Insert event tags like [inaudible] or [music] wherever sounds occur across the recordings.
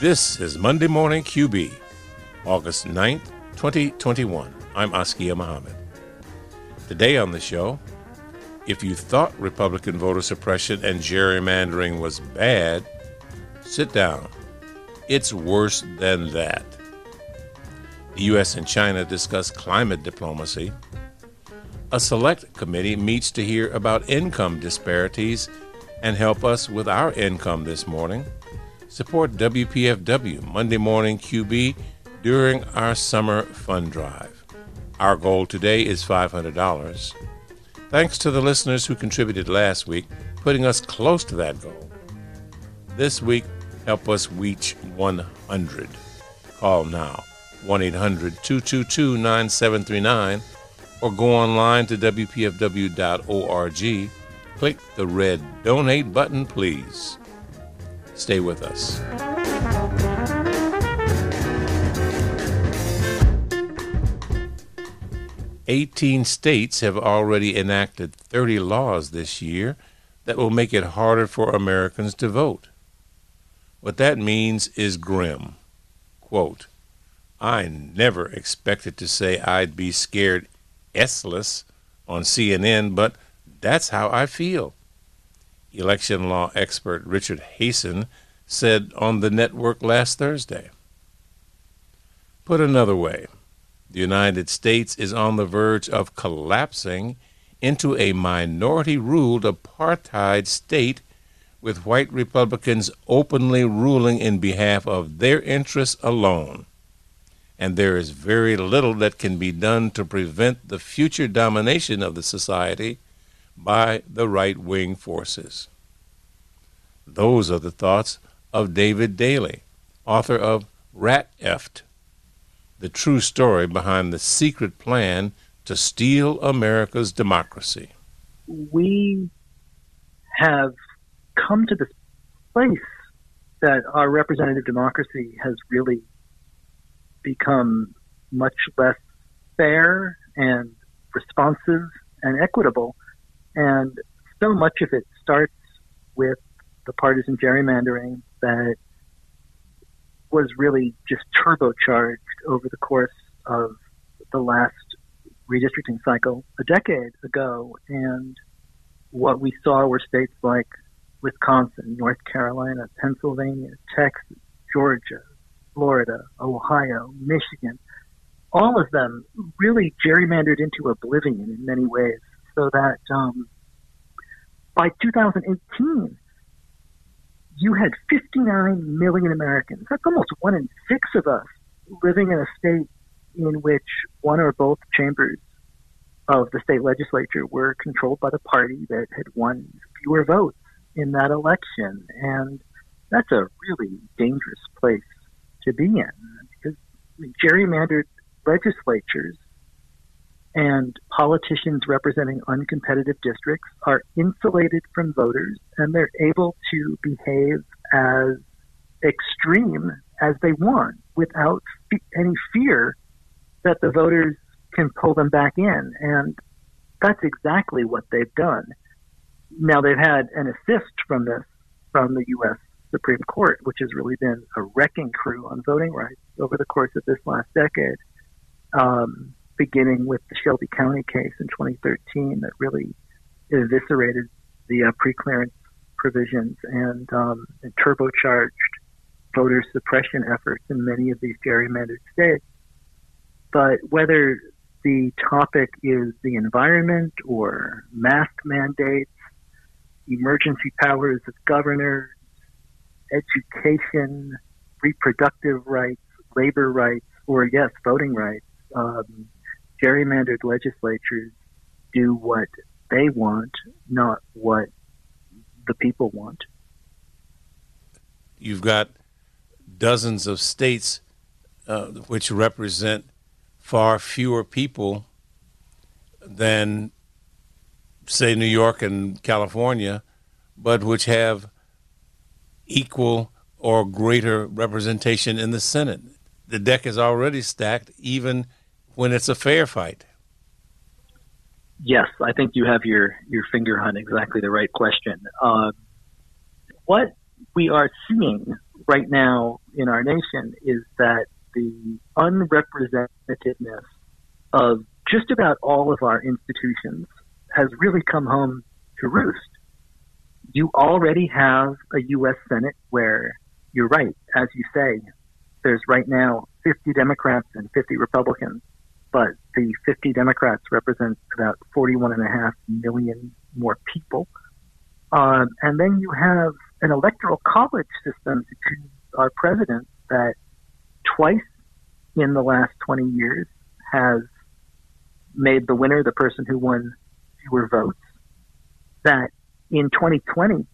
This is Monday Morning QB, August 9th, 2021. I'm Askia Muhammad. Today on the show, if you thought Republican voter suppression and gerrymandering was bad, sit down. It's worse than that. The U.S. and China discuss climate diplomacy. A select committee meets to hear about income disparities and help us with our income this morning. Support WPFW Monday Morning QB during our summer fund drive. Our goal today is $500. Thanks to the listeners who contributed last week, putting us close to that goal. This week, help us reach 100. Call now 1 800 222 9739 or go online to WPFW.org. Click the red donate button, please. Stay with us. Eighteen states have already enacted 30 laws this year that will make it harder for Americans to vote. What that means is grim. Quote, I never expected to say I'd be scared S-less on CNN, but that's how I feel election law expert Richard Hasen said on the network last Thursday. Put another way, the United States is on the verge of collapsing into a minority ruled apartheid state with white Republicans openly ruling in behalf of their interests alone. And there is very little that can be done to prevent the future domination of the society by the right wing forces. Those are the thoughts of David Daley, author of Rat Eft, the true story behind the secret plan to steal America's democracy. We have come to this place that our representative democracy has really become much less fair and responsive and equitable and so much of it starts with the partisan gerrymandering that was really just turbocharged over the course of the last redistricting cycle a decade ago. And what we saw were states like Wisconsin, North Carolina, Pennsylvania, Texas, Georgia, Florida, Ohio, Michigan, all of them really gerrymandered into oblivion in many ways so that um, by 2018, you had 59 million Americans. That's almost one in six of us living in a state in which one or both chambers of the state legislature were controlled by the party that had won fewer votes in that election. And that's a really dangerous place to be in because gerrymandered legislatures and politicians representing uncompetitive districts are insulated from voters and they're able to behave as extreme as they want without any fear that the voters can pull them back in. And that's exactly what they've done. Now, they've had an assist from this, from the U.S. Supreme Court, which has really been a wrecking crew on voting rights over the course of this last decade. Um, beginning with the Shelby County case in 2013 that really eviscerated the uh, preclearance provisions and, um, and turbocharged voter suppression efforts in many of these gerrymandered states. But whether the topic is the environment or mask mandates, emergency powers of governors, education, reproductive rights, labor rights, or yes, voting rights, um, gerrymandered legislatures do what they want, not what the people want. You've got dozens of states uh, which represent far fewer people than, say, New York and California, but which have equal or greater representation in the Senate. The deck is already stacked, even when it's a fair fight? Yes, I think you have your, your finger on exactly the right question. Uh, what we are seeing right now in our nation is that the unrepresentativeness of just about all of our institutions has really come home to roost. You already have a U.S. Senate where you're right, as you say, there's right now 50 Democrats and 50 Republicans, but the 50 Democrats represent about 41.5 million more people. Um, and then you have an electoral college system to choose our president that twice in the last 20 years has made the winner the person who won fewer votes. That in 2020,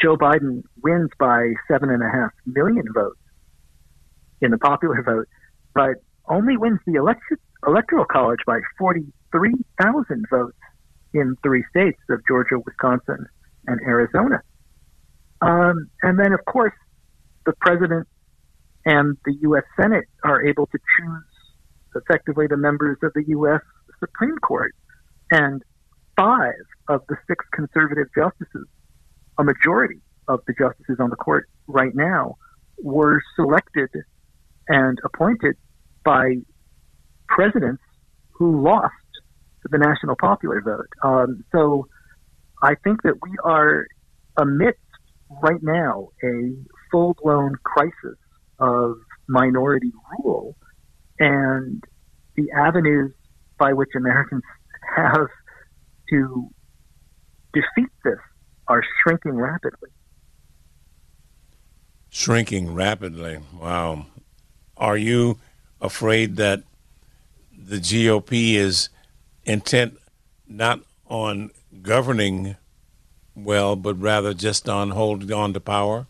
Joe Biden wins by seven and a half million votes in the popular vote, but only wins the election, electoral college by 43,000 votes in three states of Georgia, Wisconsin, and Arizona. Um, and then, of course, the president and the U.S. Senate are able to choose effectively the members of the U.S. Supreme Court. And five of the six conservative justices, a majority of the justices on the court right now, were selected and appointed by presidents who lost the national popular vote. Um, so I think that we are amidst right now a full blown crisis of minority rule and the avenues by which Americans [laughs] have to defeat this are shrinking rapidly. Shrinking rapidly. Wow. Are you afraid that the GOP is intent not on governing well, but rather just on holding on to power?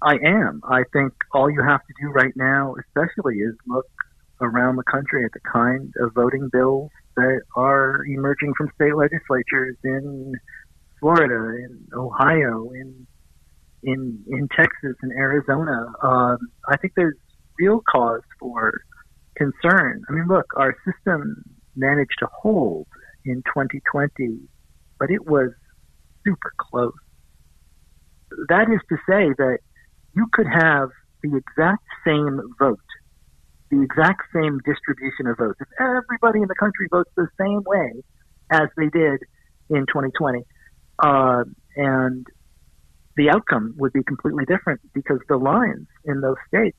I am. I think all you have to do right now, especially, is look around the country at the kind of voting bills that are emerging from state legislatures in Florida, in Ohio, in in in Texas and Arizona. Um, I think there's real cause for concern. I mean, look, our system managed to hold in 2020, but it was super close. That is to say that you could have the exact same vote, the exact same distribution of votes. If everybody in the country votes the same way as they did in 2020, uh, and the outcome would be completely different because the lines in those states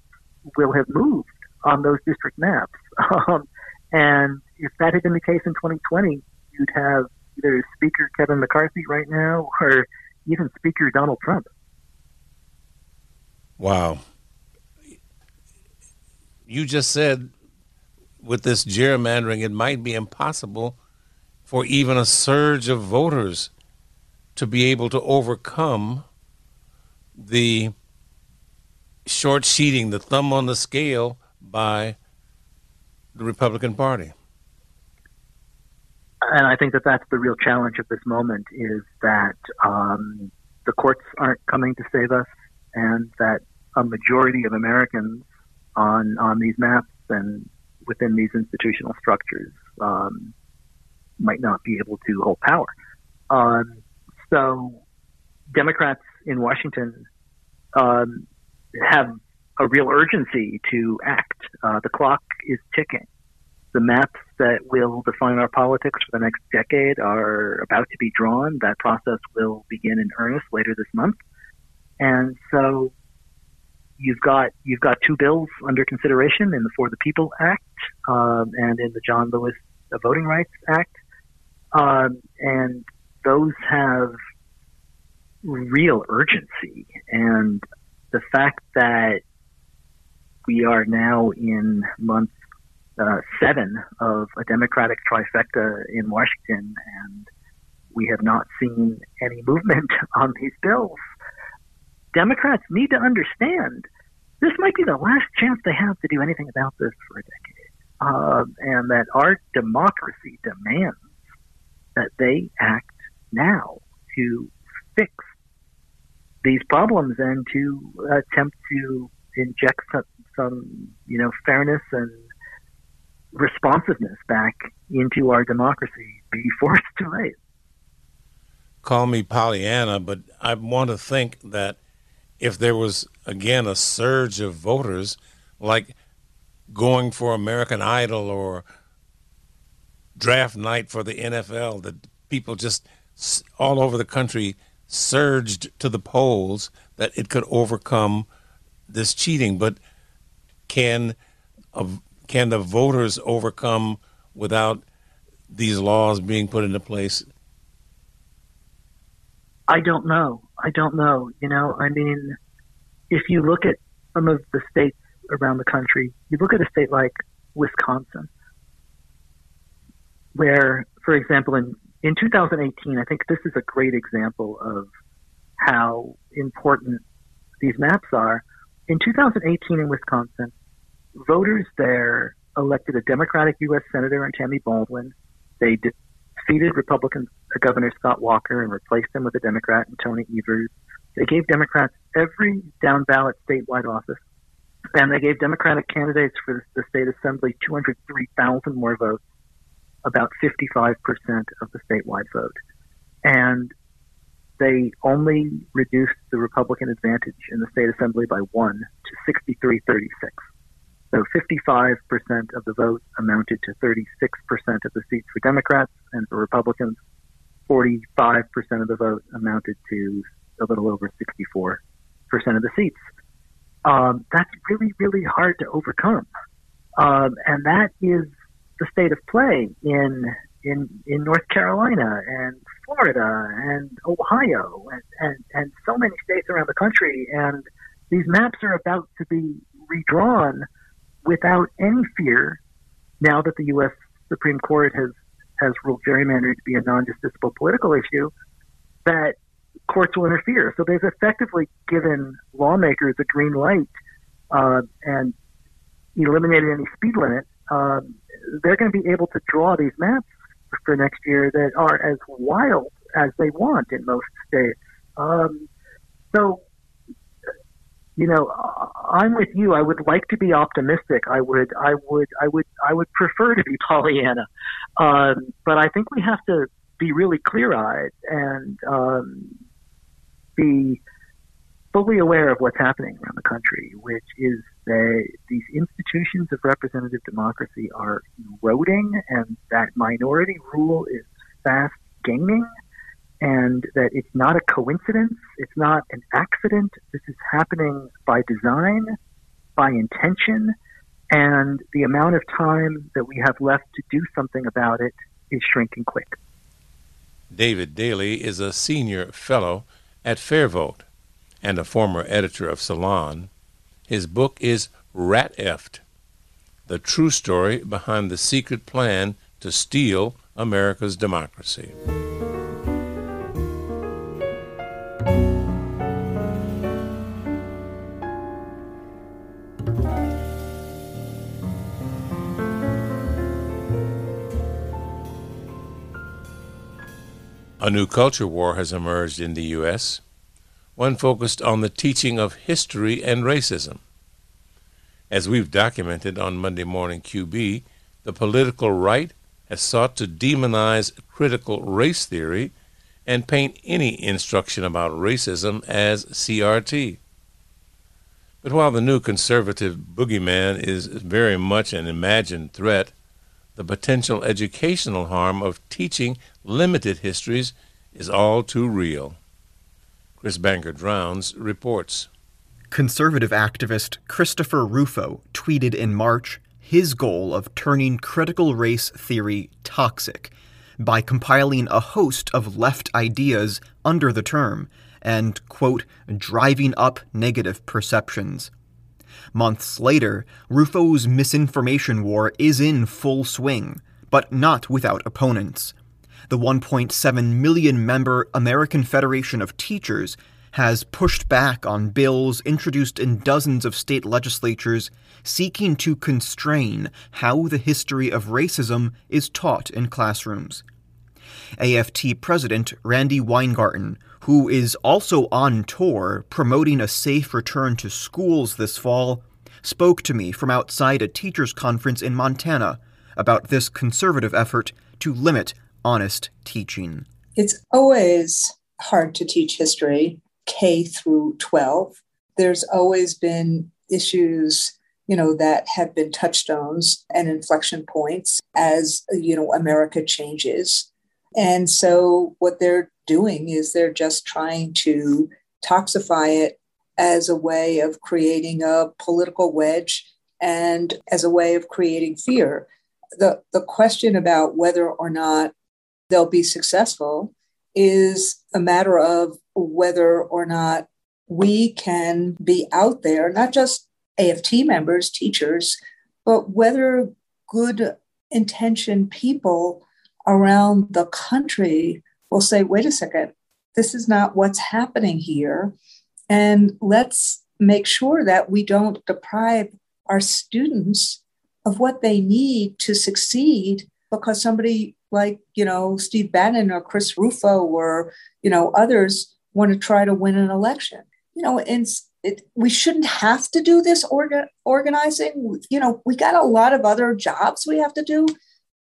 will have moved on those district maps. [laughs] Um, and if that had been the case in 2020, you'd have either Speaker Kevin McCarthy right now or even Speaker Donald Trump. Wow. You just said with this gerrymandering, it might be impossible for even a surge of voters to be able to overcome the short sheeting, the thumb on the scale by the Republican Party. And I think that that's the real challenge of this moment is that um, the courts aren't coming to save us, and that a majority of Americans on on these maps and within these institutional structures um, might not be able to hold power. Um, so, Democrats in Washington um, have a real urgency to act. Uh, the clock is ticking. The maps that will define our politics for the next decade are about to be drawn. That process will begin in earnest later this month. And so you've got you've got two bills under consideration in the For the People Act um, and in the John Lewis Voting Rights Act, um, and those have real urgency. And the fact that we are now in month uh, seven of a Democratic trifecta in Washington, and we have not seen any movement [laughs] on these bills. Democrats need to understand this might be the last chance they have to do anything about this for a decade, uh, and that our democracy demands that they act now to fix these problems and to attempt to inject some, some you know, fairness and responsiveness back into our democracy before it's too late. Call me Pollyanna, but I want to think that if there was again a surge of voters like going for American Idol or draft night for the NFL that people just all over the country surged to the polls that it could overcome this cheating but can can the voters overcome without these laws being put into place I don't know. I don't know. You know, I mean, if you look at some of the states around the country, you look at a state like Wisconsin, where, for example, in, in 2018, I think this is a great example of how important these maps are. In 2018 in Wisconsin, voters there elected a Democratic U.S. Senator and Tammy Baldwin. They defeated Republican uh, Governor Scott Walker and replaced him with a Democrat and Tony Evers. They gave Democrats every down ballot statewide office, and they gave Democratic candidates for the state assembly 203,000 more votes, about 55% of the statewide vote. And they only reduced the Republican advantage in the state assembly by one to 63 36. So 55% of the vote amounted to 36% of the seats for Democrats, and for Republicans, 45% of the vote amounted to a little over 64% of the seats. Um, that's really, really hard to overcome. Um, and that is the state of play in in in North Carolina and Florida and Ohio and, and, and so many states around the country. And these maps are about to be redrawn without any fear, now that the U.S. Supreme Court has has ruled gerrymandering to be a non-justiciable political issue, that courts will interfere. So they've effectively given lawmakers a green light uh, and eliminated any speed limit. Um, they're going to be able to draw these maps for next year that are as wild as they want in most states. Um, so you know, I'm with you. I would like to be optimistic. I would, I would, I would, I would prefer to be [laughs] Pollyanna. Um, but I think we have to be really clear-eyed and um, be fully aware of what's happening around the country, which is that these institutions of representative democracy are eroding, and that minority rule is fast gaining and that it's not a coincidence, it's not an accident. This is happening by design, by intention, and the amount of time that we have left to do something about it is shrinking quick. David Daley is a senior fellow at FairVote and a former editor of Salon. His book is Rat Effed The True Story Behind the Secret Plan to Steal America's Democracy. A new culture war has emerged in the U.S., one focused on the teaching of history and racism. As we've documented on Monday Morning QB, the political right has sought to demonize critical race theory and paint any instruction about racism as CRT. But while the new conservative boogeyman is very much an imagined threat, the potential educational harm of teaching limited histories is all too real. Chris Bangert Drowns reports. Conservative activist Christopher Rufo tweeted in March his goal of turning critical race theory toxic by compiling a host of left ideas under the term and, quote, driving up negative perceptions. Months later, Rufo's misinformation war is in full swing, but not without opponents. The 1.7 million member American Federation of Teachers has pushed back on bills introduced in dozens of state legislatures seeking to constrain how the history of racism is taught in classrooms. AFT President Randi Weingarten, who is also on tour promoting a safe return to schools this fall, spoke to me from outside a teachers' conference in Montana about this conservative effort to limit honest teaching. It's always hard to teach history, K through 12, there's always been issues you know that have been touchstones and inflection points as you know america changes. And so what they're doing is they're just trying to toxify it as a way of creating a political wedge and as a way of creating fear. The the question about whether or not they'll be successful is a matter of whether or not we can be out there, not just AFT members, teachers, but whether good intentioned people around the country will say, wait a second, this is not what's happening here. And let's make sure that we don't deprive our students of what they need to succeed because somebody like, you know, Steve Bannon or Chris Rufo or, you know, others want to try to win an election. You know, and it, we shouldn't have to do this orga- organizing. You know, we got a lot of other jobs we have to do.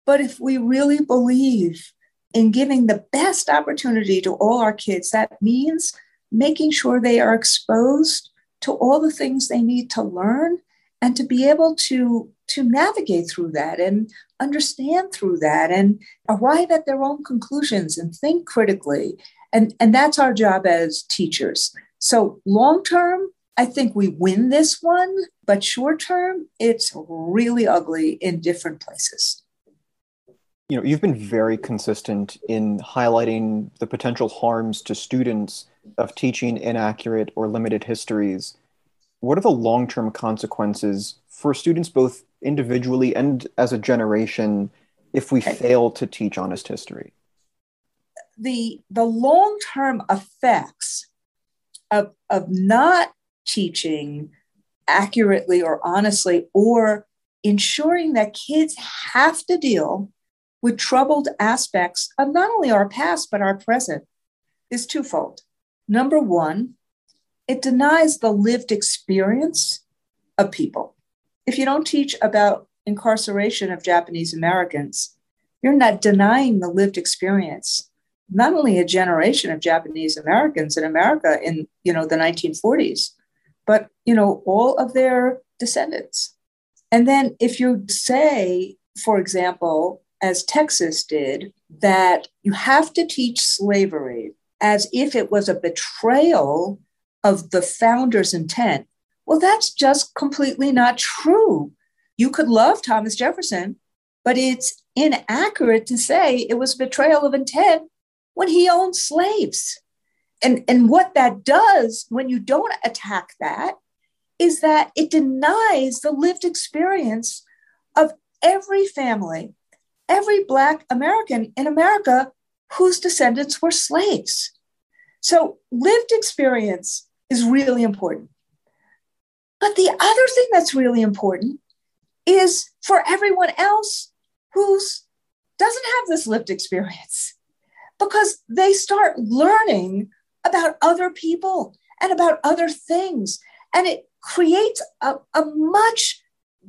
But if we really believe in giving the best opportunity to all our kids, that means making sure they are exposed to all the things they need to learn and to be able to to navigate through that and understand through that and arrive at their own conclusions and think critically. And and that's our job as teachers. So long term i think we win this one but short term it's really ugly in different places. You know you've been very consistent in highlighting the potential harms to students of teaching inaccurate or limited histories what are the long-term consequences for students both individually and as a generation if we fail to teach honest history? The, the long term effects of, of not teaching accurately or honestly, or ensuring that kids have to deal with troubled aspects of not only our past, but our present, is twofold. Number one, it denies the lived experience of people if you don't teach about incarceration of Japanese Americans, you're not denying the lived experience, not only a generation of Japanese Americans in America in you know the 1940s, but you know all of their descendants. And then if you say, for example, as Texas did, that you have to teach slavery as if it was a betrayal of the founder's intent, well, that's just completely not true. You could love Thomas Jefferson, but it's inaccurate to say it was betrayal of intent when he owned slaves. And, and what that does when you don't attack that is that it denies the lived experience of every family, every Black American in America whose descendants were slaves. So, lived experience is really important. But the other thing that's really important is for everyone else who's doesn't have this lived experience because they start learning about other people and about other things and it creates a, a much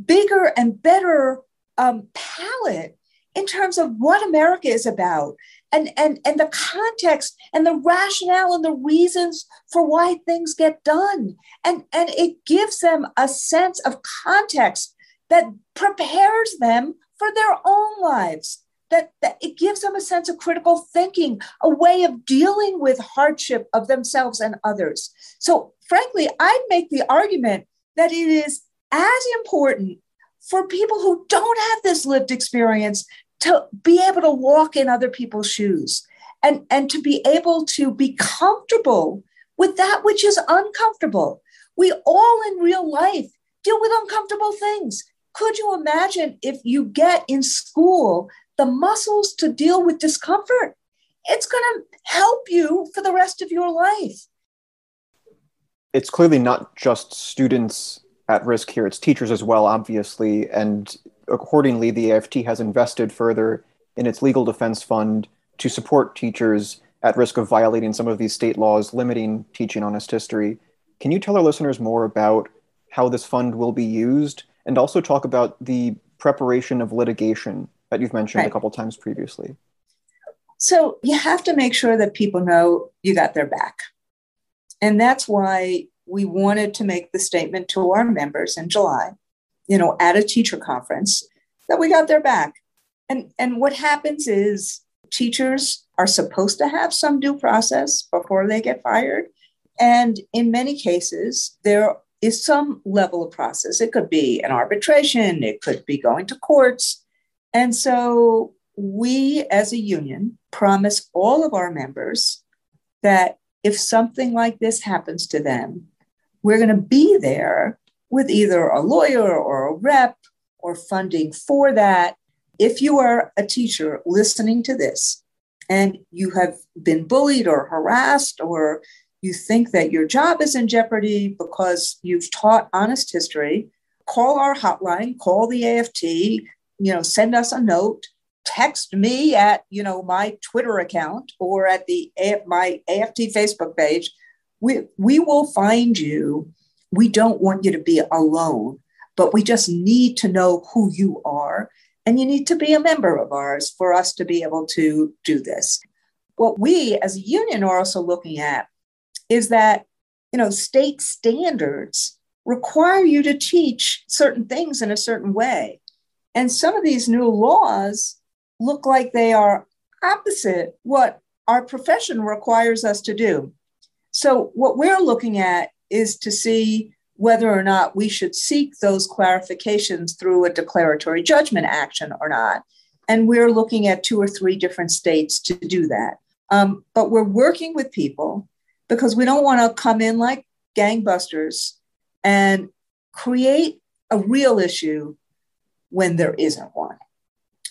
bigger and better um, palette in terms of what america is about and and and the context and the rationale and the reasons for why things get done. And and it gives them a sense of context that prepares them for their own lives that, that it gives them a sense of critical thinking a way of dealing with hardship of themselves and others. So frankly i'd make the argument that it is as important for people who don't have this lived experience to be able to walk in other people's shoes and, and to be able to be comfortable with that which is uncomfortable. We all in real life deal with uncomfortable things. Could you imagine if you get in school the muscles to deal with discomfort? It's going to help you for the rest of your life. It's clearly not just students at risk here, it's teachers as well, obviously. And accordingly, the AFT has invested further in its legal defense fund to support teachers at risk of violating some of these state laws limiting teaching honest history. Can you tell our listeners more about how this fund will be used and also talk about the preparation of litigation that you've mentioned right. a couple times previously? So you have to make sure that people know you got their back. And that's why we wanted to make the statement to our members in July, you know, at a teacher conference that we got their back. And, and what happens is teachers are supposed to have some due process before they get fired. And in many cases, there is some level of process. It could be an arbitration, it could be going to courts. And so we as a union promise all of our members that if something like this happens to them, we're going to be there with either a lawyer or a rep or funding for that. If you are a teacher listening to this and you have been bullied or harassed or you think that your job is in jeopardy because you've taught honest history, call our hotline, call the AFT, you know, send us a note, text me at, you know, my Twitter account or at the my AFT Facebook page. We we will find you. We don't want you to be alone, but we just need to know who you are. And you need to be a member of ours for us to be able to do this. What we as a union are also looking at is that you know state standards require you to teach certain things in a certain way. And some of these new laws look like they are opposite what our profession requires us to do. So what we're looking at is to see whether or not we should seek those clarifications through a declaratory judgment action or not and we're looking at two or three different states to do that um, but we're working with people because we don't want to come in like gangbusters and create a real issue when there isn't one.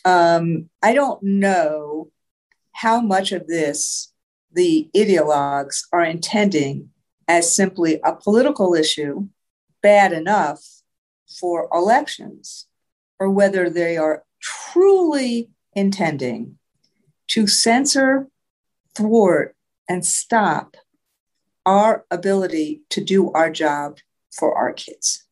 Um, I don't know how much of this the ideologues are intending as simply a political issue, bad enough for elections, or whether they are truly intending to censor, thwart, and stop our ability to do our job for our kids.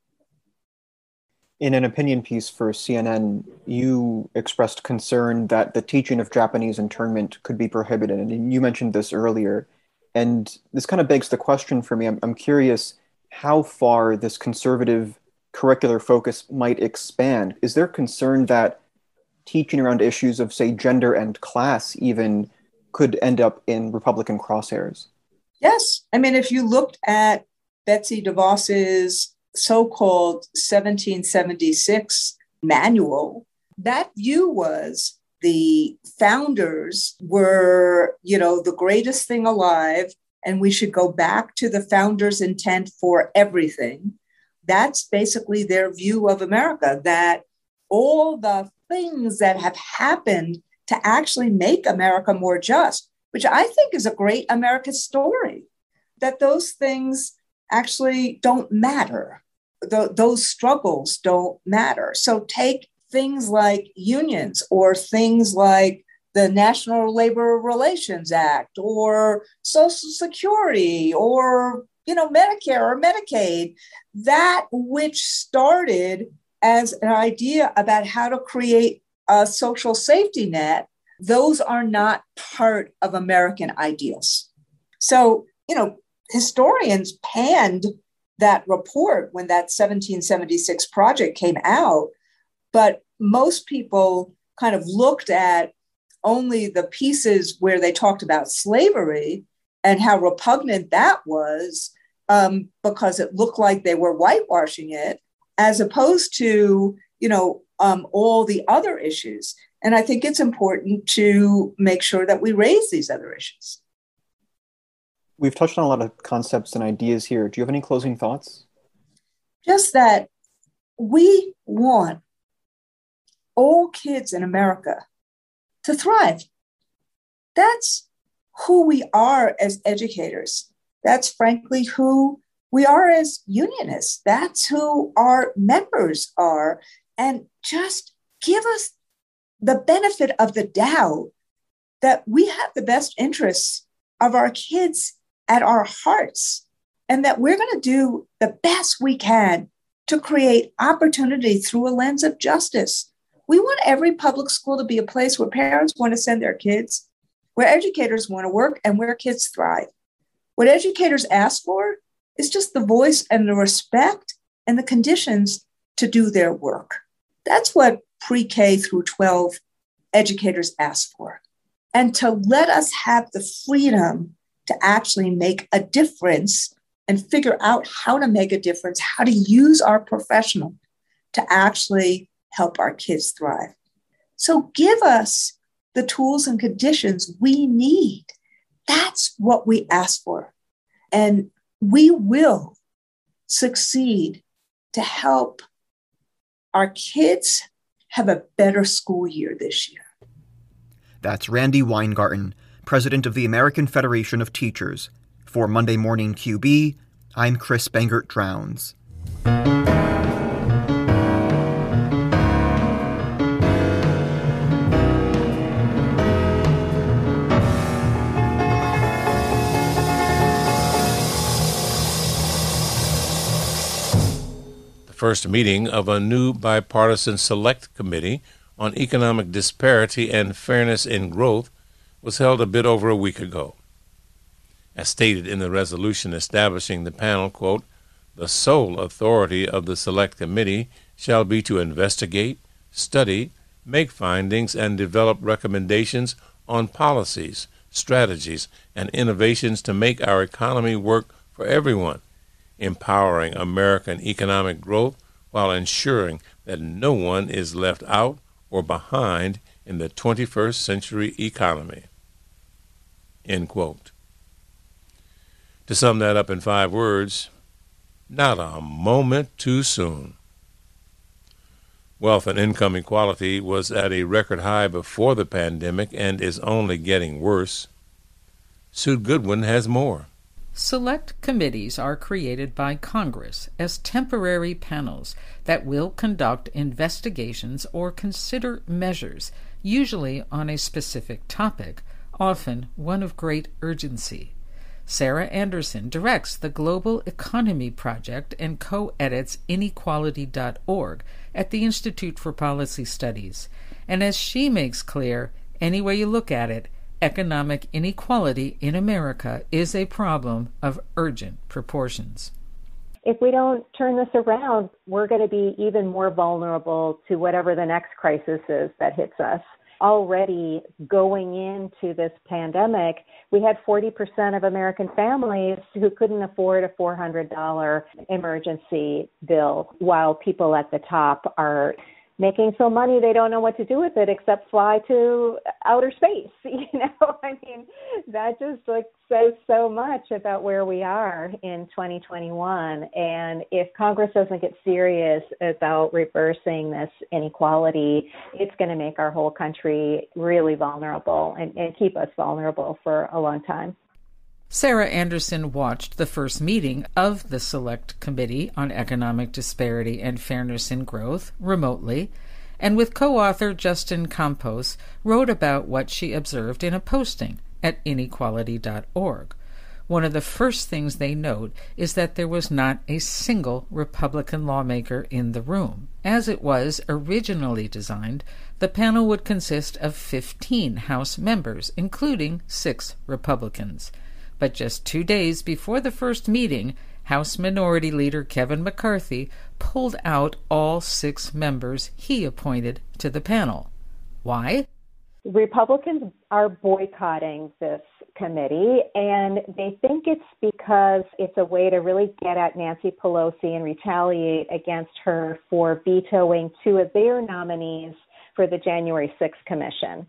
In an opinion piece for CNN, you expressed concern that the teaching of Japanese internment could be prohibited. And you mentioned this earlier. And this kind of begs the question for me. I'm, I'm curious how far this conservative curricular focus might expand. Is there concern that teaching around issues of, say, gender and class even could end up in Republican crosshairs? Yes. I mean, if you looked at Betsy DeVos's so called 1776 manual, that view was the founders were, you know, the greatest thing alive, and we should go back to the founders' intent for everything. That's basically their view of America, that all the things that have happened to actually make America more just which I think is a great America story, that those things actually don't matter. Those struggles don't matter. So take things like unions or things like the National Labor Relations Act or Social Security or you know Medicare or Medicaid that which started as an idea about how to create a social safety net those are not part of American ideals. So, you know, historians panned that report when that 1776 project came out, but most people kind of looked at only the pieces where they talked about slavery and how repugnant that was um, because it looked like they were whitewashing it, as opposed to, you know, um, all the other issues. And I think it's important to make sure that we raise these other issues. We've touched on a lot of concepts and ideas here. Do you have any closing thoughts? Just that we want all kids in America to thrive. That's who we are as educators. That's frankly who we are as unionists. That's who our members are. And just give us the benefit of the doubt that we have the best interests of our kids at our hearts and that we're going to do the best we can to create opportunity through a lens of justice. We want every public school to be a place where parents want to send their kids, where educators want to work, and where kids thrive. What educators ask for is just the voice and the respect and the conditions to do their work. That's what pre K through 12 educators ask for. And to let us have the freedom to actually make a difference and figure out how to make a difference, how to use our professional to actually help our kids thrive. So give us the tools and conditions we need. That's what we ask for. And we will succeed to help our kids have a better school year this year. That's Randi Weingarten, president of the American Federation of Teachers. For Monday Morning QB, I'm Chris Bangert Drowns. First meeting of a new bipartisan select committee on economic disparity and fairness in growth was held a bit over a week ago. As stated in the resolution establishing the panel, quote, the sole authority of the select committee shall be to investigate, study, make findings, and develop recommendations on policies, strategies, and innovations to make our economy work for everyone empowering American economic growth while ensuring that no one is left out or behind in the 21st century economy. End quote. To sum that up in five words, not a moment too soon. Wealth and income equality was at a record high before the pandemic and is only getting worse. Sue Goodwin has more. Select committees are created by Congress as temporary panels that will conduct investigations or consider measures, usually on a specific topic, often one of great urgency. Sarah Anderson directs the Global Economy Project and co edits inequality.org at the Institute for Policy Studies. And as she makes clear, any way you look at it, economic inequality in America is a problem of urgent proportions. If we don't turn this around, we're going to be even more vulnerable to whatever the next crisis is that hits us. Already going into this pandemic, we had 40% of American families who couldn't afford a $400 emergency bill, while people at the top are making so money they don't know what to do with it except fly to outer space [laughs] you know? I mean that just like says so much about where we are in 2021 and if congress doesn't get serious about reversing this inequality it's going to make our whole country really vulnerable and, and keep us vulnerable for a long time Sarah Anderson watched the first meeting of the Select Committee on Economic Disparity and Fairness in Growth remotely, and with co author Justin Campos wrote about what she observed in a posting at inequality.org. One of the first things they note is that there was not a single Republican lawmaker in the room. As it was originally designed, the panel would consist of 15 House members, including six Republicans. But just two days before the first meeting, House Minority Leader Kevin McCarthy pulled out all six members he appointed to the panel. Why? Republicans are boycotting this committee, and they think it's because it's a way to really get at Nancy Pelosi and retaliate against her for vetoing two of their nominees for the January 6th commission.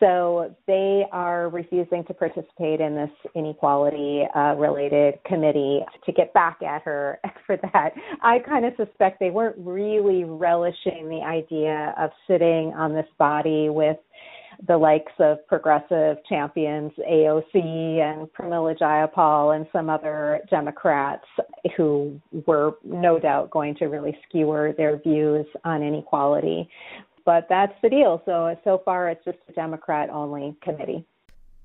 So they are refusing to participate in this inequality uh, related committee to get back at her [laughs] for that. I kind of suspect they weren't really relishing the idea of sitting on this body with the likes of progressive champions AOC and Pramila Jayapal and some other Democrats who were no doubt going to really skewer their views on inequality but that's the deal. So so far, it's just a Democrat only committee.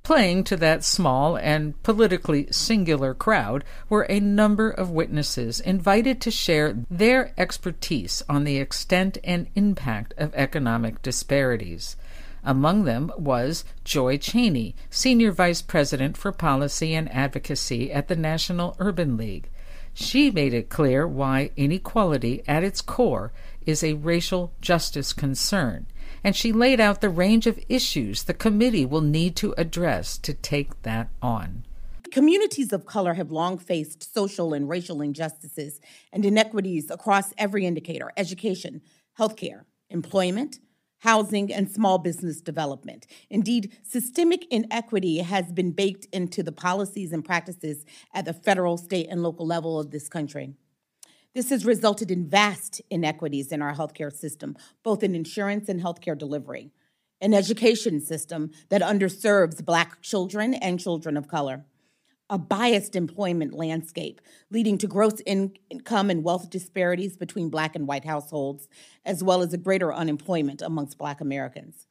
Playing to that small and politically singular crowd were a number of witnesses invited to share their expertise on the extent and impact of economic disparities. Among them was Joi Chaney, Senior Vice President for Policy and Advocacy at the National Urban League. She made it clear why inequality at its core is a racial justice concern, and she laid out the range of issues the committee will need to address to take that on. Communities of color have long faced social and racial injustices and inequities across every indicator education, healthcare, employment, housing, and small business development. Indeed, systemic inequity has been baked into the policies and practices at the federal, state, and local level of this country. This has resulted in vast inequities in our healthcare system, both in insurance and healthcare delivery, an education system that underserves Black children and children of color, a biased employment landscape, leading to gross in- income and wealth disparities between Black and white households, as well as a greater unemployment amongst Black Americans,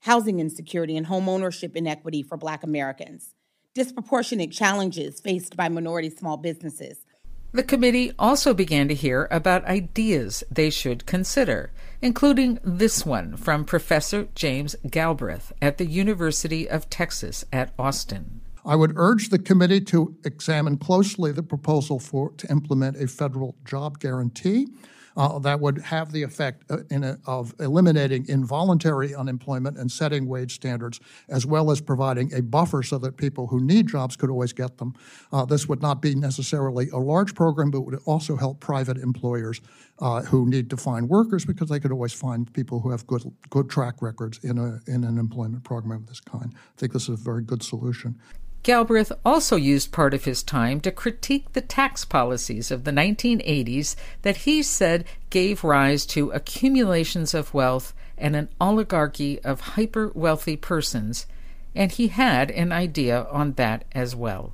housing insecurity and home ownership inequity for Black Americans, disproportionate challenges faced by minority small businesses. The committee also began to hear about ideas they should consider, including this one from Professor James Galbraith at the University of Texas at Austin. I would urge the committee to examine closely the proposal for to implement a federal job guarantee. Uh, that would have the effect uh, a, of eliminating involuntary unemployment and setting wage standards, as well as providing a buffer so that people who need jobs could always get them. Uh, this would not be necessarily a large program, but would also help private employers uh, who need to find workers because they could always find people who have good good track records in a in an employment program of this kind. I think this is a very good solution. Galbraith also used part of his time to critique the tax policies of the 1980s that he said gave rise to accumulations of wealth and an oligarchy of hyper wealthy persons, and he had an idea on that as well.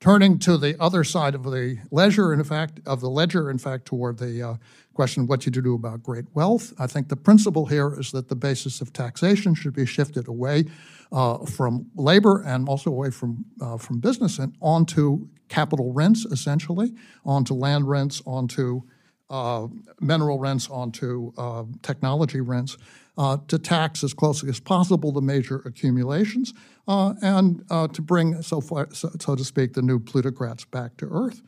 Turning to the other side of the ledger, in fact, of the ledger, in fact, toward the uh, question of what you do about great wealth, I think the principle here is that the basis of taxation should be shifted away uh, from labor and also away from uh, from business and onto capital rents, essentially, onto land rents, onto uh, mineral rents, onto uh, technology rents, uh, to tax as closely as possible the major accumulations, and to bring, so, far, so, so to speak, the new plutocrats back to earth.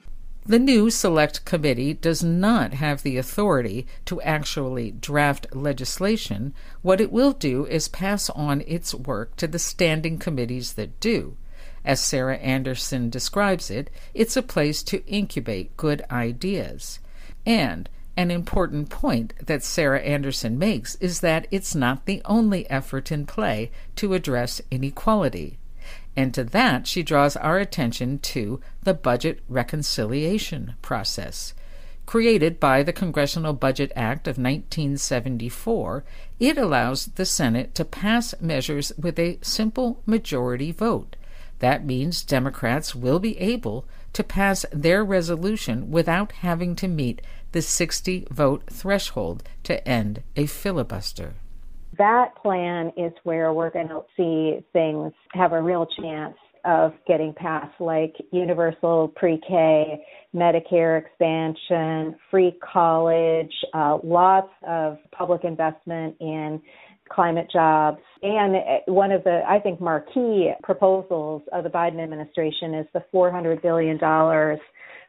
The new Select Committee does not have the authority to actually draft legislation. What it will do is pass on its work to the standing committees that do. As Sarah Anderson describes it, it's a place to incubate good ideas. And an important point that Sarah Anderson makes is that it's not the only effort in play to address inequality. And to that, she draws our attention to the budget reconciliation process. Created by the Congressional Budget Act of 1974, it allows the Senate to pass measures with a simple majority vote. That means Democrats will be able to pass their resolution without having to meet the 60 vote threshold to end a filibuster that plan is where we're going to see things have a real chance of getting passed, like universal pre K, Medicare expansion, free college, uh, lots of public investment in climate jobs. And one of the, I think, marquee proposals of the Biden administration is the $400 billion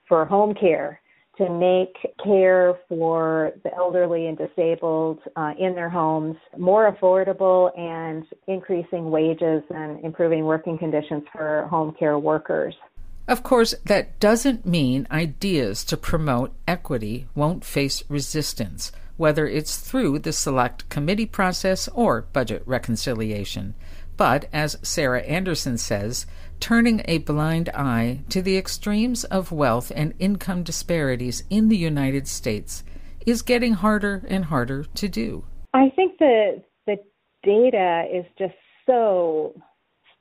for home care to make care for the elderly and disabled uh, in their homes more affordable and increasing wages and improving working conditions for home care workers. Of course, that doesn't mean ideas to promote equity won't face resistance, whether it's through the select committee process or budget reconciliation. But, as Sarah Anderson says, turning a blind eye to the extremes of wealth and income disparities in the United States is getting harder and harder to do. I think the the data is just so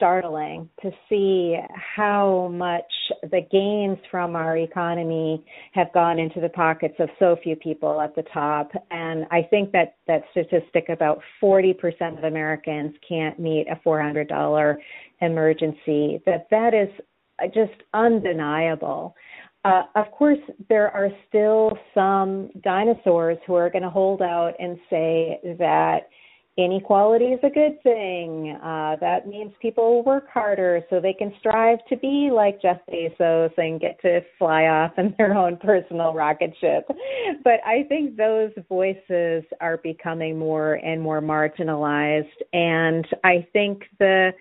startling to see how much the gains from our economy have gone into the pockets of so few people at the top. And I think that that statistic about 40% of Americans can't meet a $400 emergency, that that is just undeniable. Uh, of course, there are still some dinosaurs who are going to hold out and say that inequality is a good thing. Uh, that means people work harder so they can strive to be like Jeff Bezos and get to fly off in [laughs] their own personal rocket ship. But I think those voices are becoming more and more marginalized. And I think the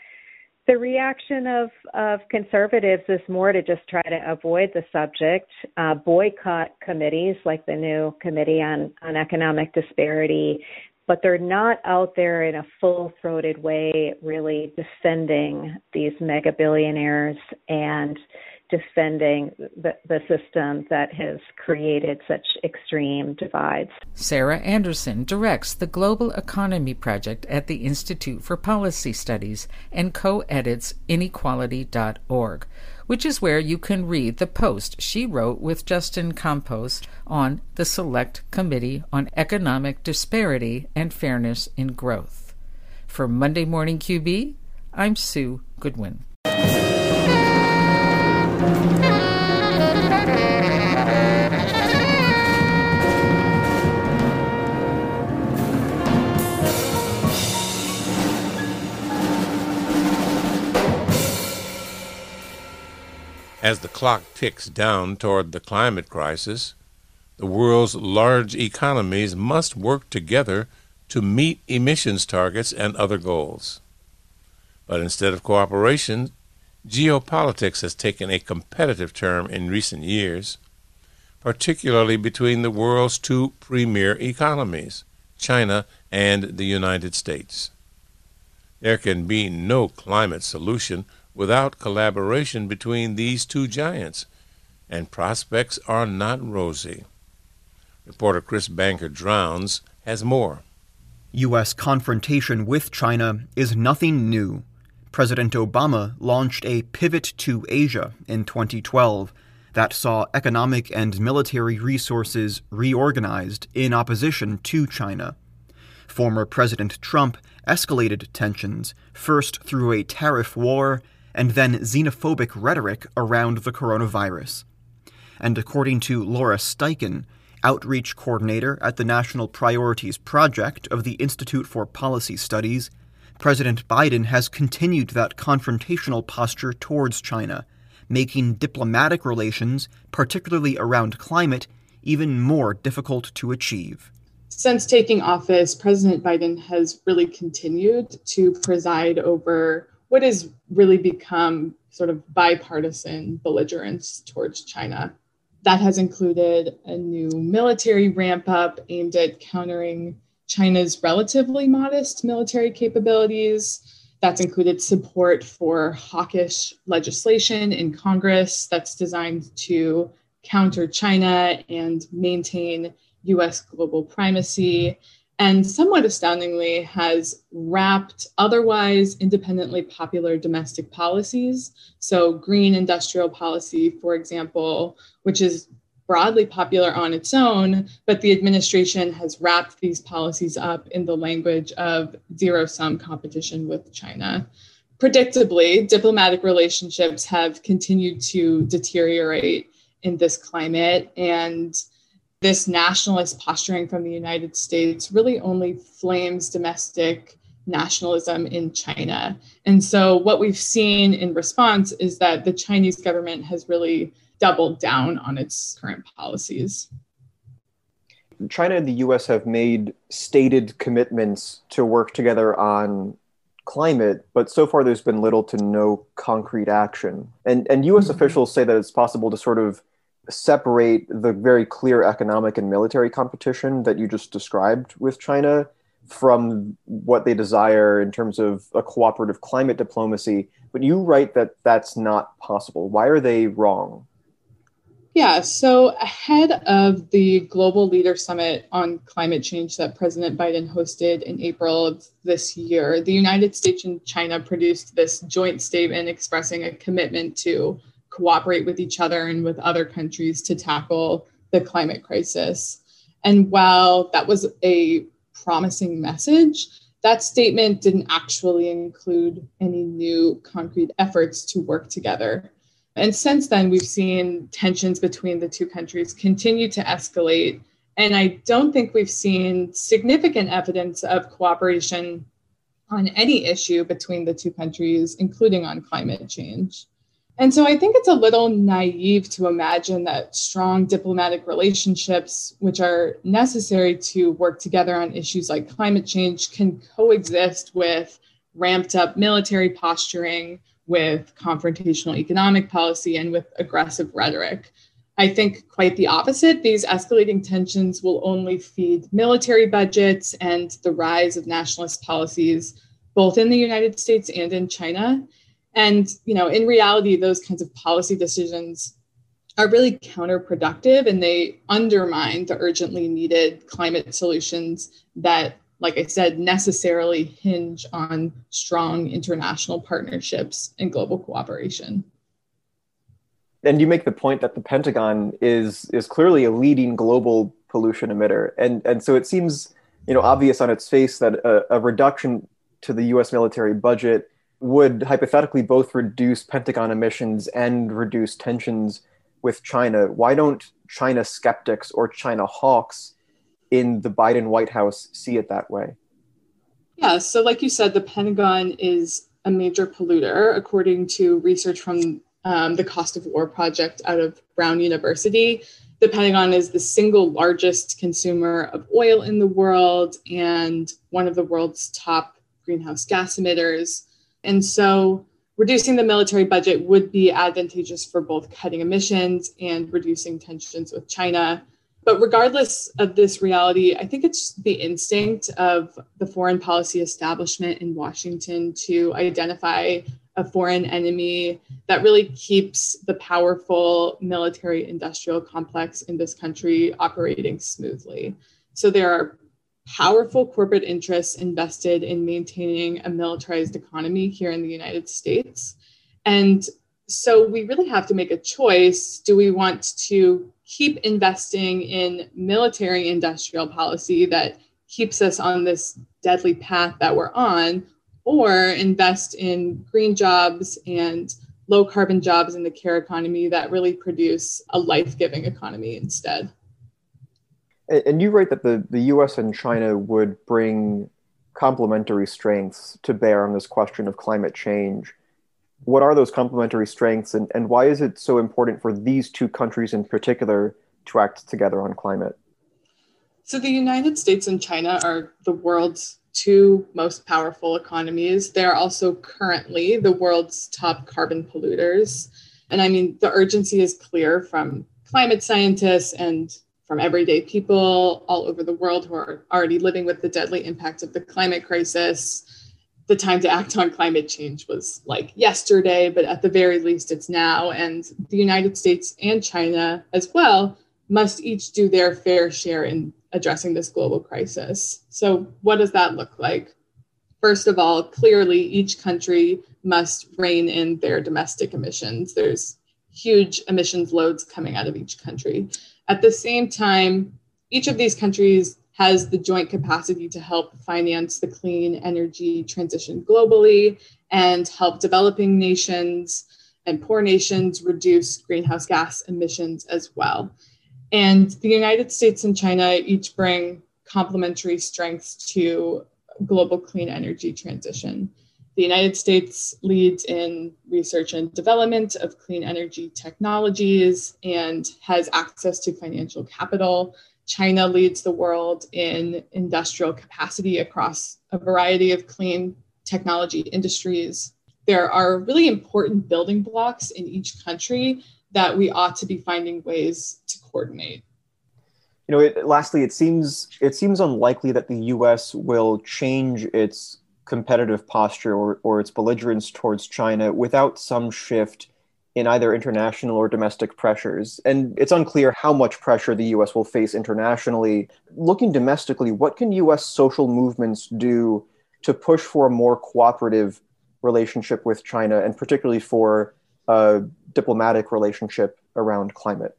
the reaction of, of conservatives is more to just try to avoid the subject, uh, boycott committees like the new Committee on, on Economic Disparity, but they're not out there in a full throated way really defending these mega billionaires and defending the, the system that has created such extreme divides. Sarah Anderson directs the Global Economy Project at the Institute for Policy Studies and co edits inequality.org, which is where you can read the post she wrote with Justin Campos on the Select Committee on Economic Disparity and Fairness in Growth. For Monday Morning QB, I'm Sue Goodwin. As the clock ticks down toward the climate crisis, the world's large economies must work together to meet emissions targets and other goals. But instead of cooperation, geopolitics has taken a competitive turn in recent years, particularly between the world's two premier economies, China and the United States. There can be no climate solution without collaboration between these two giants, and prospects are not rosy. Reporter Chris Bangert Drowns has more. U.S. confrontation with China is nothing new. President Obama launched a pivot to Asia in 2012 that saw economic and military resources reorganized in opposition to China. Former President Trump escalated tensions, first through a tariff war and then xenophobic rhetoric around the coronavirus. And according to Lorah Steichen, outreach coordinator at the National Priorities Project of the Institute for Policy Studies, President Biden has continued that confrontational posture towards China, making diplomatic relations, particularly around climate, even more difficult to achieve. Since taking office, President Biden has really continued to preside over what has really become sort of bipartisan belligerence towards China. That has included a new military ramp up aimed at countering China's relatively modest military capabilities. That's included support for hawkish legislation in Congress that's designed to counter China and maintain US global primacy and somewhat astoundingly has wrapped otherwise independently popular domestic policies. So, green industrial policy, for example, which is broadly popular on its own, but the administration has wrapped these policies up in the language of zero sum competition with China. Predictably, diplomatic relationships have continued to deteriorate in this climate, and this nationalist posturing from the United States really only flames domestic nationalism in China. And so, what we've seen in response is that the Chinese government has really doubled down on its current policies. China and the US have made stated commitments to work together on climate, but so far there's been little to no concrete action. And, and US mm-hmm. officials say that it's possible to sort of separate the very clear economic and military competition that you just described with China from what they desire in terms of a cooperative climate diplomacy. But you write that that's not possible. Why are they wrong? Yeah, so ahead of the Global Leader Summit on Climate Change that President Biden hosted in April of this year, the United States and China produced this joint statement expressing a commitment to cooperate with each other and with other countries to tackle the climate crisis. And while that was a promising message, that statement didn't actually include any new concrete efforts to work together. And since then, we've seen tensions between the two countries continue to escalate And I don't think we've seen significant evidence of cooperation on any issue between the two countries, including on climate change. And so I think it's a little naive to imagine that strong diplomatic relationships, which are necessary to work together on issues like climate change, can coexist with ramped up military posturing, with confrontational economic policy, and with aggressive rhetoric. I think quite the opposite. These escalating tensions will only feed military budgets and the rise of nationalist policies, both in the United States and in China. And, you know, in reality, those kinds of policy decisions are really counterproductive and they undermine the urgently needed climate solutions that, like I said, necessarily hinge on strong international partnerships and global cooperation and you make the point that the Pentagon is is clearly a leading global pollution emitter, and and so it seems you know obvious on its face that a, a reduction to the U.S. military budget would hypothetically both reduce Pentagon emissions and reduce tensions with China. Why don't China skeptics or China hawks in the Biden White House see it that way? Yeah, so like you said, the Pentagon is a major polluter, according to research from um, the Cost of War project out of Brown University. The Pentagon is the single largest consumer of oil in the world and one of the world's top greenhouse gas emitters. And so reducing the military budget would be advantageous for both cutting emissions and reducing tensions with China. But regardless of this reality, I think it's the instinct of the foreign policy establishment in Washington to identify a foreign enemy that really keeps the powerful military industrial complex in this country operating smoothly. So there are powerful corporate interests invested in maintaining a militarized economy here in the United States. And so we really have to make a choice. Do we want to keep investing in military industrial policy that keeps us on this deadly path that we're on? or invest in green jobs and low carbon jobs in the care economy that really produce a life giving economy instead. And you write that the, the US and China would bring complementary strengths to bear on this question of climate change. What are those complementary strengths, and, and why is it so important for these two countries in particular to act together on climate? So, the United States and China are the world's two most powerful economies. They're also currently the world's top carbon polluters. And I mean, the urgency is clear from climate scientists and from everyday people all over the world who are already living with the deadly impact of the climate crisis. The time to act on climate change was like yesterday, but at the very least, it's now. And the United States and China as well must each do their fair share in addressing this global crisis. So, what does that look like? First of all, clearly each country must rein in their domestic emissions. There's huge emissions loads coming out of each country. At the same time, each of these countries has the joint capacity to help finance the clean energy transition globally and help developing nations and poor nations reduce greenhouse gas emissions as well. And the United States and China each bring complementary strengths to global clean energy transition. The United States leads in research and development of clean energy technologies and has access to financial capital. China leads the world in industrial capacity across a variety of clean technology industries. There are really important building blocks in each country that we ought to be finding ways to coordinate. You know, it, lastly, it seems it seems unlikely that the U.S. will change its competitive posture or, or its belligerence towards China without some shift in either international or domestic pressures. And it's unclear how much pressure the US will face internationally. Looking domestically, what can US social movements do to push for a more cooperative relationship with China, and particularly for a diplomatic relationship around climate?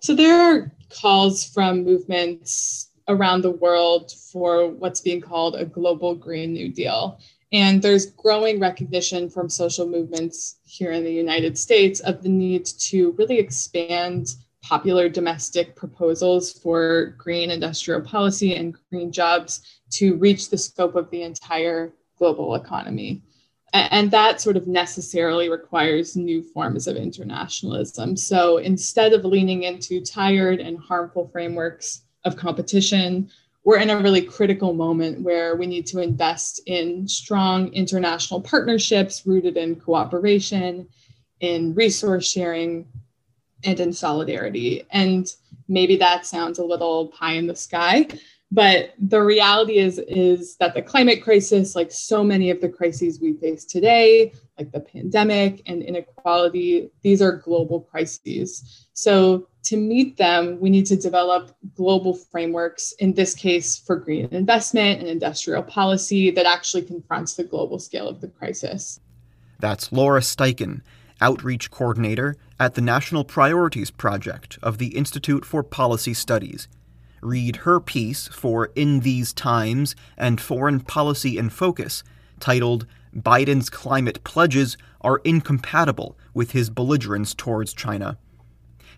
So there are calls from movements around the world for what's being called a global Green New Deal. And there's growing recognition from social movements here in the United States of the need to really expand popular domestic proposals for green industrial policy and green jobs to reach the scope of the entire global economy. And that sort of necessarily requires new forms of internationalism. So instead of leaning into tired and harmful frameworks of competition, we're in a really critical moment where we need to invest in strong international partnerships rooted in cooperation, in resource sharing, and in solidarity. And maybe that sounds a little pie in the sky, but the reality is is that the climate crisis like so many of the crises we face today like the pandemic and inequality these are global crises so to meet them we need to develop global frameworks in this case for green investment and industrial policy that actually confronts the global scale of the crisis that's lorah steichen outreach coordinator at the national priorities project of the institute for policy studies read her piece for In These Times and Foreign Policy in Focus, titled Biden's Climate Pledges Are Incompatible with His Belligerence Towards China.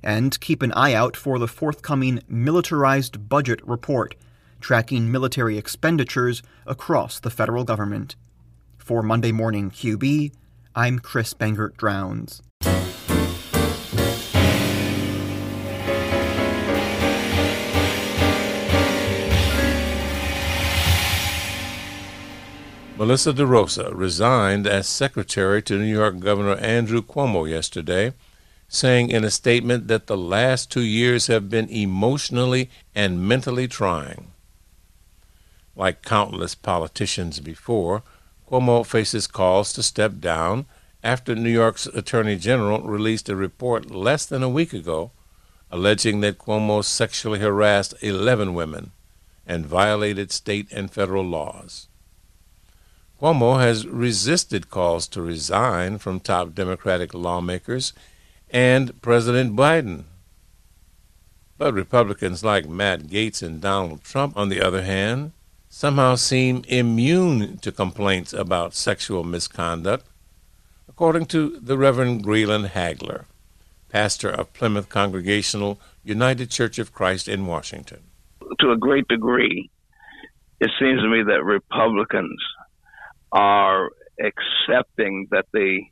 And keep an eye out for the forthcoming Militarized Budget Report, tracking military expenditures across the federal government. For Monday Morning QB, I'm Chris Bangert Drowns. Melissa DeRosa resigned as secretary to New York Governor Andrew Cuomo yesterday, saying in a statement that the last two years have been emotionally and mentally trying. Like countless politicians before, Cuomo faces calls to step down after New York's Attorney General released a report less than a week ago alleging that Cuomo sexually harassed 11 women and violated state and federal laws. Cuomo has resisted calls to resign from top Democratic lawmakers and President Biden. But Republicans like Matt Gaetz and Donald Trump, on the other hand, somehow seem immune to complaints about sexual misconduct, according to the Reverend Graylan Hagler, pastor of Plymouth Congregational United Church of Christ in Washington. To a great degree, it seems to me that Republicans are accepting that they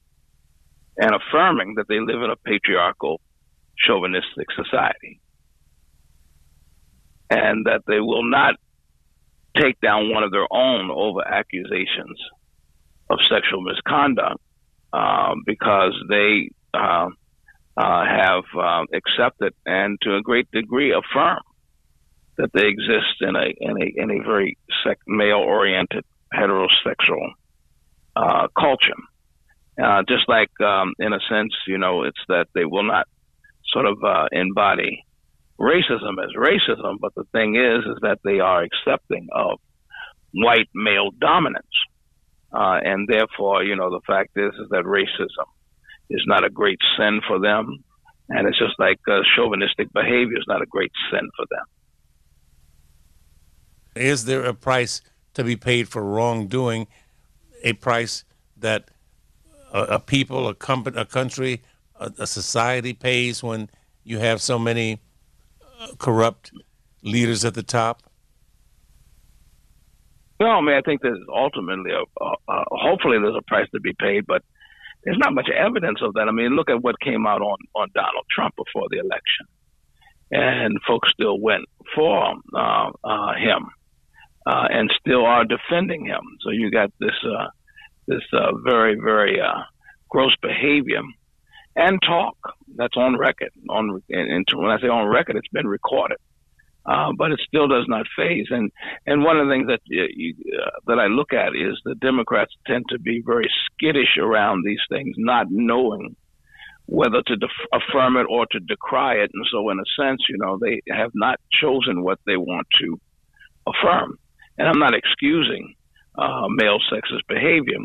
and affirming that they live in a patriarchal, chauvinistic society. And that they will not take down one of their own over accusations of sexual misconduct um, because they uh, uh, have uh, accepted and to a great degree affirm that they exist in a in a in a very male oriented heterosexual uh, culture. Uh, just like, um, in a sense, you know, it's that they will not sort of uh, embody racism as racism, but the thing is, is that they are accepting of white male dominance, uh, and therefore, you know, the fact is, is that racism is not a great sin for them, and it's just like uh, chauvinistic behavior is not a great sin for them. Is there a price to be paid for wrongdoing, a price that a, a people, a company, a country, a, a, society pays when you have so many uh, corrupt leaders at the top? No, I mean, I think there's ultimately a, a, hopefully there's a price to be paid, but there's not much evidence of that. I mean, look at what came out on, on Donald Trump before the election. And folks still went for uh, uh, him uh, and still are defending him. So you got this uh, this uh, very very uh, gross behavior and talk that's on record. On and, when I say on record, it's been recorded. Uh, but it still does not phase. And and one of the things that you, uh, that I look at is the Democrats tend to be very skittish around these things, not knowing whether to def- affirm it or to decry it. And so, in a sense, you know, they have not chosen what they want to affirm. And I'm not excusing uh, male sexist behavior,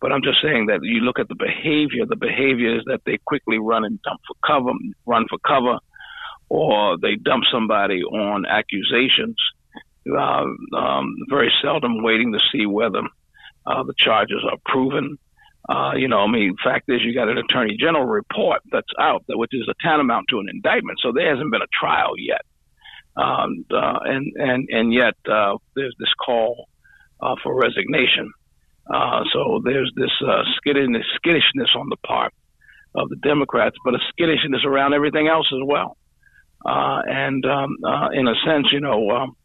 but I'm just saying that you look at the behavior. The behavior is that they quickly run and dump for cover, run for cover, or they dump somebody on accusations. Uh, um, very seldom waiting to see whether uh, the charges are proven. Uh, you know, I mean, fact is, you got an attorney general report that's out, which is a tantamount to an indictment. So there hasn't been a trial yet, um, uh, and and and yet uh, there's this call for resignation. Uh, so there's this uh, skittishness, skittishness on the part of the Democrats, but a skittishness around everything else as well. Uh, and um, uh, in a sense, you know, um,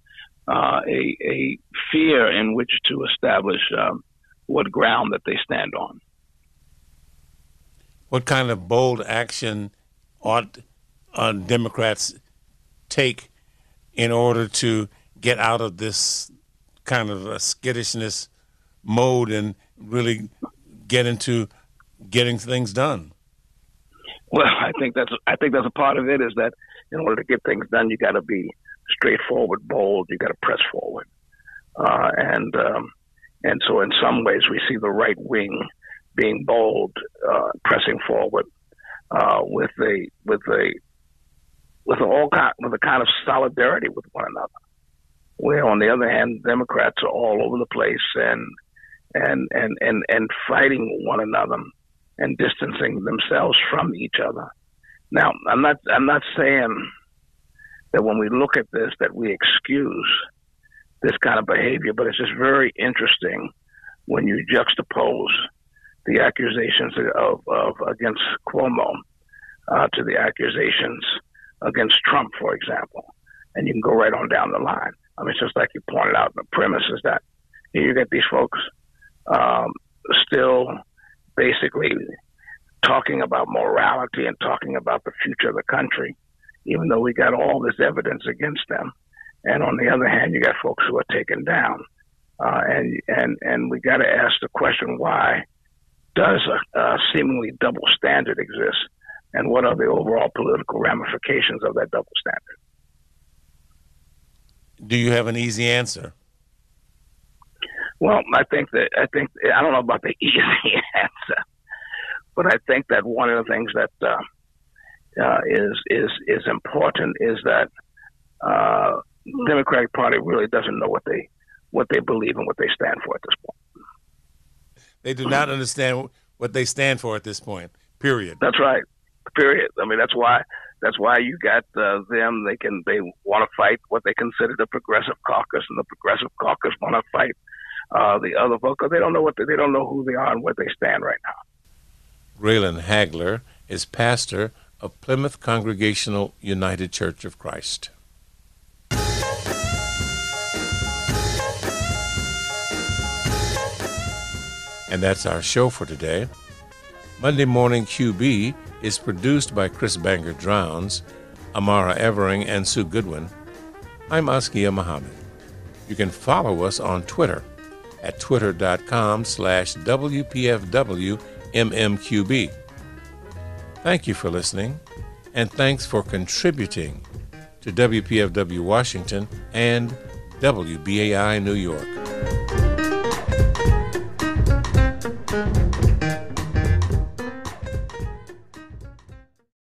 uh, a, a fear in which to establish um, what ground that they stand on. What kind of bold action ought uh, Democrats take in order to get out of this kind of a skittishness mode and really get into getting things done? Well, I think that's I think that's a part of it is that in order to get things done, you got to be straightforward, bold. You got to press forward, uh, and um, and so in some ways we see the right wing being bold, uh, pressing forward uh, with a with a with all kind with a kind of solidarity with one another. Where on the other hand, Democrats are all over the place and and and and and fighting one another and distancing themselves from each other. Now, I'm not I'm not saying that when we look at this that we excuse this kind of behavior, but it's just very interesting when you juxtapose the accusations of, of against Cuomo uh, to the accusations against Trump, for example, and you can go right on down the line. I mean, just like you pointed out. The premise is that you get these folks um, still basically talking about morality and talking about the future of the country, even though we got all this evidence against them. And on the other hand, you got folks who are taken down. Uh, and and and we got to ask the question: Why does a, a seemingly double standard exist, and what are the overall political ramifications of that double standard? Do you have an easy answer? Well, I think that I think I don't know about the [laughs] easy answer, but I think that one of the things that uh, uh, is is is important is that uh, Democratic Party really doesn't know what they what they believe and what they stand for at this point. They do not understand what they stand for at this point. Period. That's right. Period. I mean, that's why that's why you got uh, them. They can they want to fight what they consider the progressive caucus, and the progressive caucus want to fight uh, the other folks. They don't know what they, they don't know who they are and where they stand right now. Graylan Hagler is pastor of Plymouth Congregational United Church of Christ. And that's our show for today. Monday Morning QB is produced by Chris Bangert Drowns, Amara Evering, and Sue Goodwin. I'm Askia Muhammad. You can follow us on Twitter at twitter.com slash WPFWMMQB. Thank you for listening, and thanks for contributing to WPFW Washington and WBAI New York.